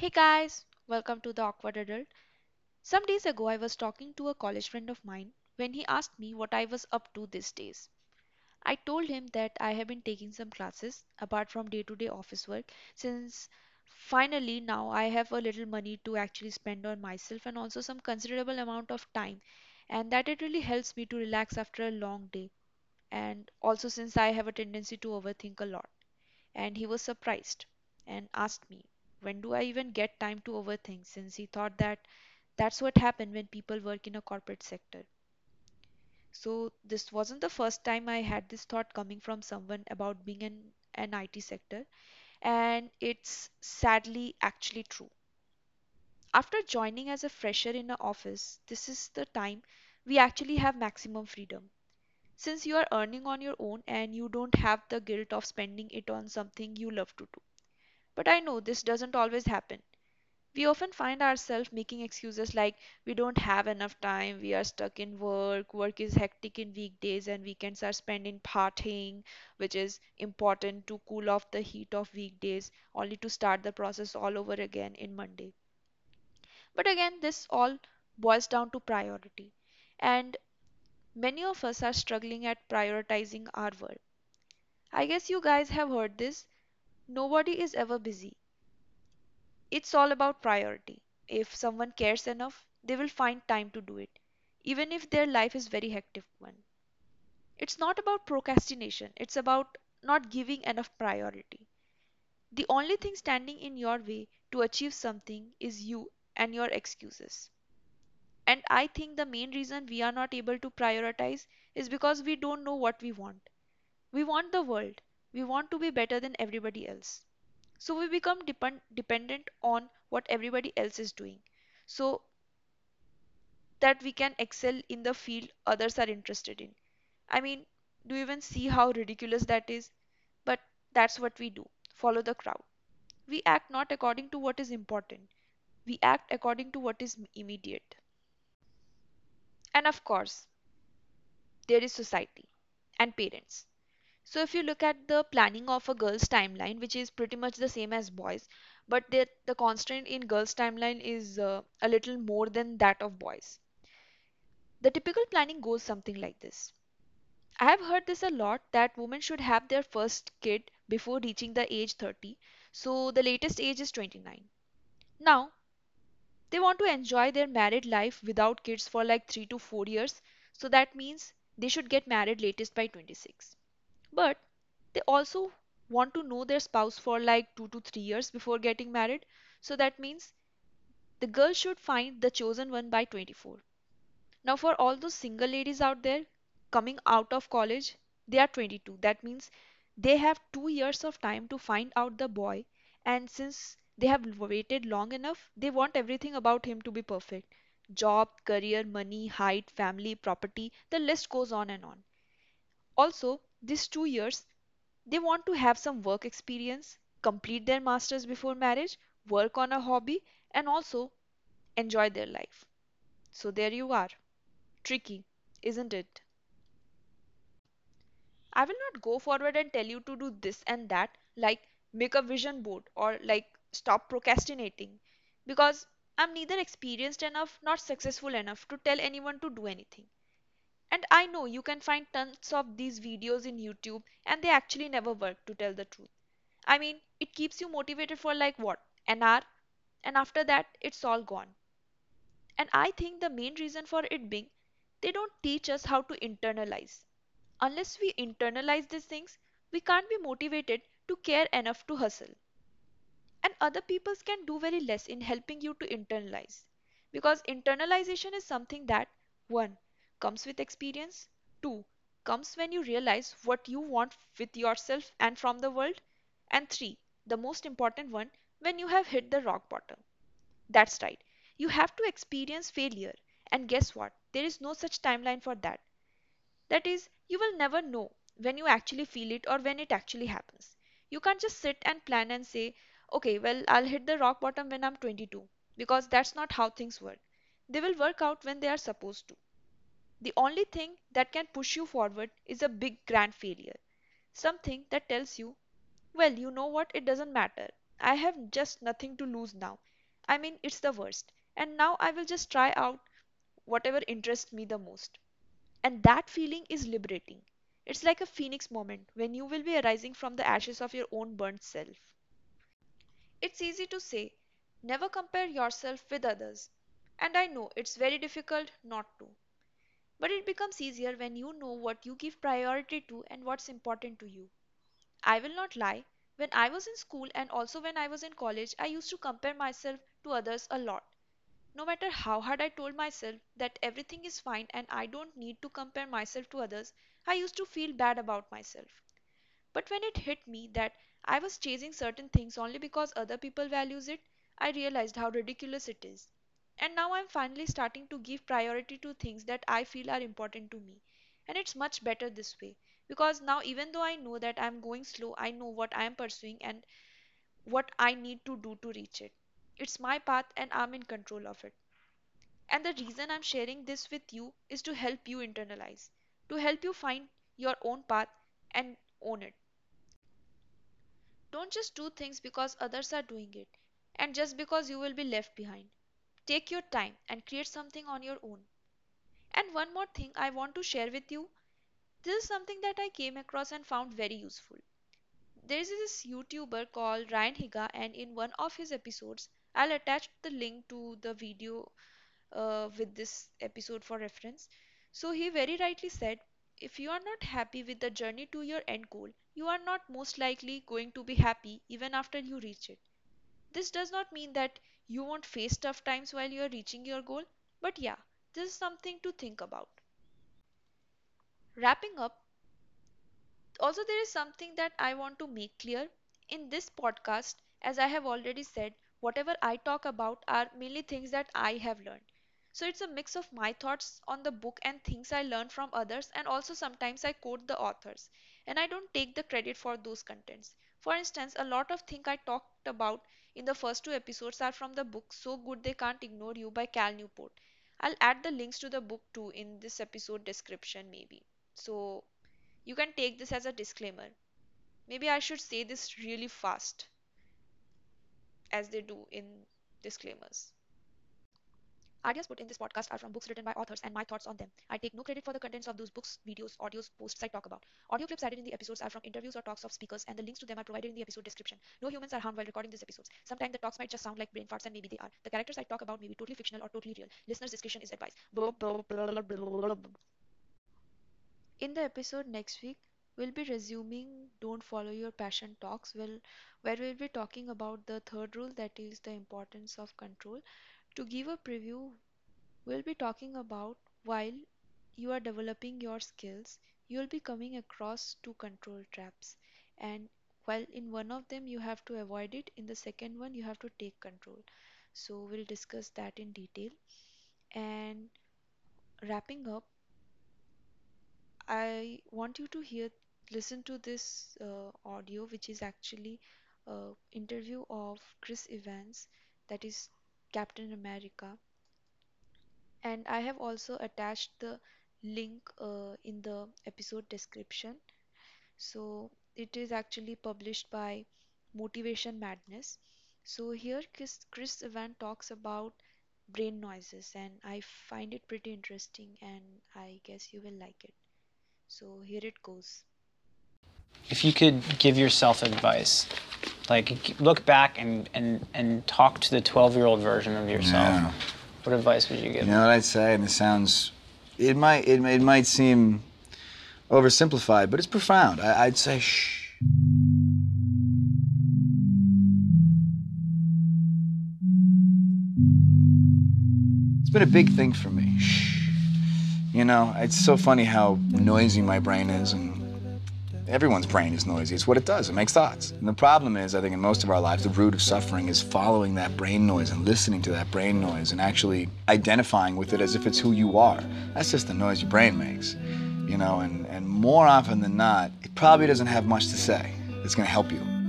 Hey guys, welcome to the Awkward Adult. Some days ago, I was talking to a college friend of mine when he asked me what I was up to these days. I told him that I have been taking some classes apart from day to day office work since finally now I have a little money to actually spend on myself and also some considerable amount of time, and that it really helps me to relax after a long day. And also, since I have a tendency to overthink a lot and he was surprised and asked me, When do I even get time to overthink? Since he thought that that's what happened when people work in a corporate sector. So, this wasn't the first time I had this thought coming from someone about being in an IT sector, and it's sadly actually true. After joining as a fresher in an office, this is the time we actually have maximum freedom. Since you are earning on your own and you don't have the guilt of spending it on something you love to do. But I know this doesn't always happen. We often find ourselves making excuses like we don't have enough time, we are stuck in work, work is hectic in weekdays, and weekends are spent in partying, which is important to cool off the heat of weekdays, only to start the process all over again in Monday. But again, this all boils down to priority. And many of us are struggling at prioritizing our work. I guess you guys have heard this nobody is ever busy It's all about priority. If someone cares enough, they will find time to do it, even if their life is very hectic one. It's not about procrastination, it's about not giving enough priority. The only thing standing in your way to achieve something is you and your excuses. And I think the main reason we are not able to prioritize is because we don't know what we want. We want the world. We want to be better than everybody else. So we become depend- dependent on what everybody else is doing. So that we can excel in the field others are interested in. I mean, do you even see how ridiculous that is? But that's what we do follow the crowd. We act not according to what is important, we act according to what is immediate. And of course, there is society and parents. So if you look at the planning of a girl's timeline, which is pretty much the same as boys, but the, the constraint in girls' timeline is uh, a little more than that of boys. The typical planning goes something like this. I have heard this a lot that women should have their first kid before reaching the age 30. So the latest age is 29. Now, they want to enjoy their married life without kids for like 3 to 4 years. So that means they should get married latest by 26. But they also want to know their spouse for like 2 to 3 years before getting married. So that means the girl should find the chosen one by 24. Now, for all those single ladies out there coming out of college, they are 22. That means they have two years of time to find out the boy, and since they have waited long enough, they want everything about him to be perfect job, career, money, height, family, property, the list goes on and on. Also, these two years, they want to have some work experience, complete their masters before marriage, work on a hobby, and also enjoy their life. So, there you are. Tricky, isn't it? I will not go forward and tell you to do this and that, like make a vision board or like stop procrastinating, because I'm neither experienced enough nor successful enough to tell anyone to do anything. And I know you can find tons of these videos in YouTube and they actually never work to tell the truth. I mean, it keeps you motivated for like what? An hour? And after that, it's all gone. And I think the main reason for it being they don't teach us how to internalize. Unless we internalize these things, we can't be motivated to care enough to hustle. And other people can do very less in helping you to internalize. Because internalization is something that, one, comes with experience, two, comes when you realize what you want with yourself and from the world, and three, the most important one, when you have hit the rock bottom. That's right. You have to experience failure. And guess what? There is no such timeline for that. That is, you will never know when you actually feel it or when it actually happens. You can't just sit and plan and say, okay, well, I'll hit the rock bottom when I'm 22, because that's not how things work. They will work out when they are supposed to. The only thing that can push you forward is a big grand failure. Something that tells you, well, you know what, it doesn't matter. I have just nothing to lose now. I mean, it's the worst. And now I will just try out whatever interests me the most. And that feeling is liberating. It's like a phoenix moment when you will be arising from the ashes of your own burnt self. It's easy to say, never compare yourself with others. And I know it's very difficult not to. But it becomes easier when you know what you give priority to and what's important to you. I will not lie, when I was in school and also when I was in college, I used to compare myself to others a lot. No matter how hard I told myself that everything is fine and I don't need to compare myself to others, I used to feel bad about myself. But when it hit me that I was chasing certain things only because other people values it, I realized how ridiculous it is. And now I'm finally starting to give priority to things that I feel are important to me. And it's much better this way because now even though I know that I'm going slow, I know what I am pursuing and what I need to do to reach it. It's my path and I'm in control of it. And the reason I'm sharing this with you is to help you internalize, to help you find your own path and own it. Don't just do things because others are doing it and just because you will be left behind. Take your time and create something on your own. And one more thing I want to share with you this is something that I came across and found very useful. There is this YouTuber called Ryan Higa, and in one of his episodes, I'll attach the link to the video uh, with this episode for reference. So he very rightly said, if you are not happy with the journey to your end goal, you are not most likely going to be happy even after you reach it. This does not mean that you won't face tough times while you are reaching your goal, but yeah, this is something to think about. Wrapping up, also there is something that I want to make clear. In this podcast, as I have already said, whatever I talk about are mainly things that I have learned. So it's a mix of my thoughts on the book and things I learned from others, and also sometimes I quote the authors. And I don't take the credit for those contents. For instance, a lot of things I talked about in the first two episodes are from the book So Good They Can't Ignore You by Cal Newport. I'll add the links to the book too in this episode description, maybe. So you can take this as a disclaimer. Maybe I should say this really fast, as they do in disclaimers. Ideas put in this podcast are from books written by authors and my thoughts on them. I take no credit for the contents of those books, videos, audios, posts I talk about. Audio clips added in the episodes are from interviews or talks of speakers, and the links to them are provided in the episode description. No humans are harmed while recording these episodes. Sometimes the talks might just sound like brain farts, and maybe they are. The characters I talk about may be totally fictional or totally real. Listeners' discretion is advised. In the episode next week, we'll be resuming Don't Follow Your Passion Talks, will, where we'll be talking about the third rule that is the importance of control. To give a preview, we'll be talking about while you are developing your skills, you'll be coming across two control traps. And while in one of them you have to avoid it, in the second one you have to take control. So we'll discuss that in detail. And wrapping up, I want you to hear, listen to this uh, audio, which is actually a interview of Chris Evans, that is Captain America. And I have also attached the link uh, in the episode description. So it is actually published by Motivation Madness. So here Chris, Chris Evans talks about brain noises, and I find it pretty interesting, and I guess you will like it. So here it goes. If you could give yourself advice, like look back and, and, and talk to the 12 year old version of yourself, Yeah. what advice would you give? You know what I'd say, and it sounds, it might, it, it might seem oversimplified, but it's profound. I, I'd say, shh. It's been a big thing for me. Shh. You know, it's so funny how noisy my brain is, and everyone's brain is noisy. It's what it does. It makes thoughts. And the problem is, I think in most of our lives, the root of suffering is following that brain noise and listening to that brain noise and actually identifying with it as if it's who you are. That's just the noise your brain makes. You know, and, and more often than not, it probably doesn't have much to say that's going to help you.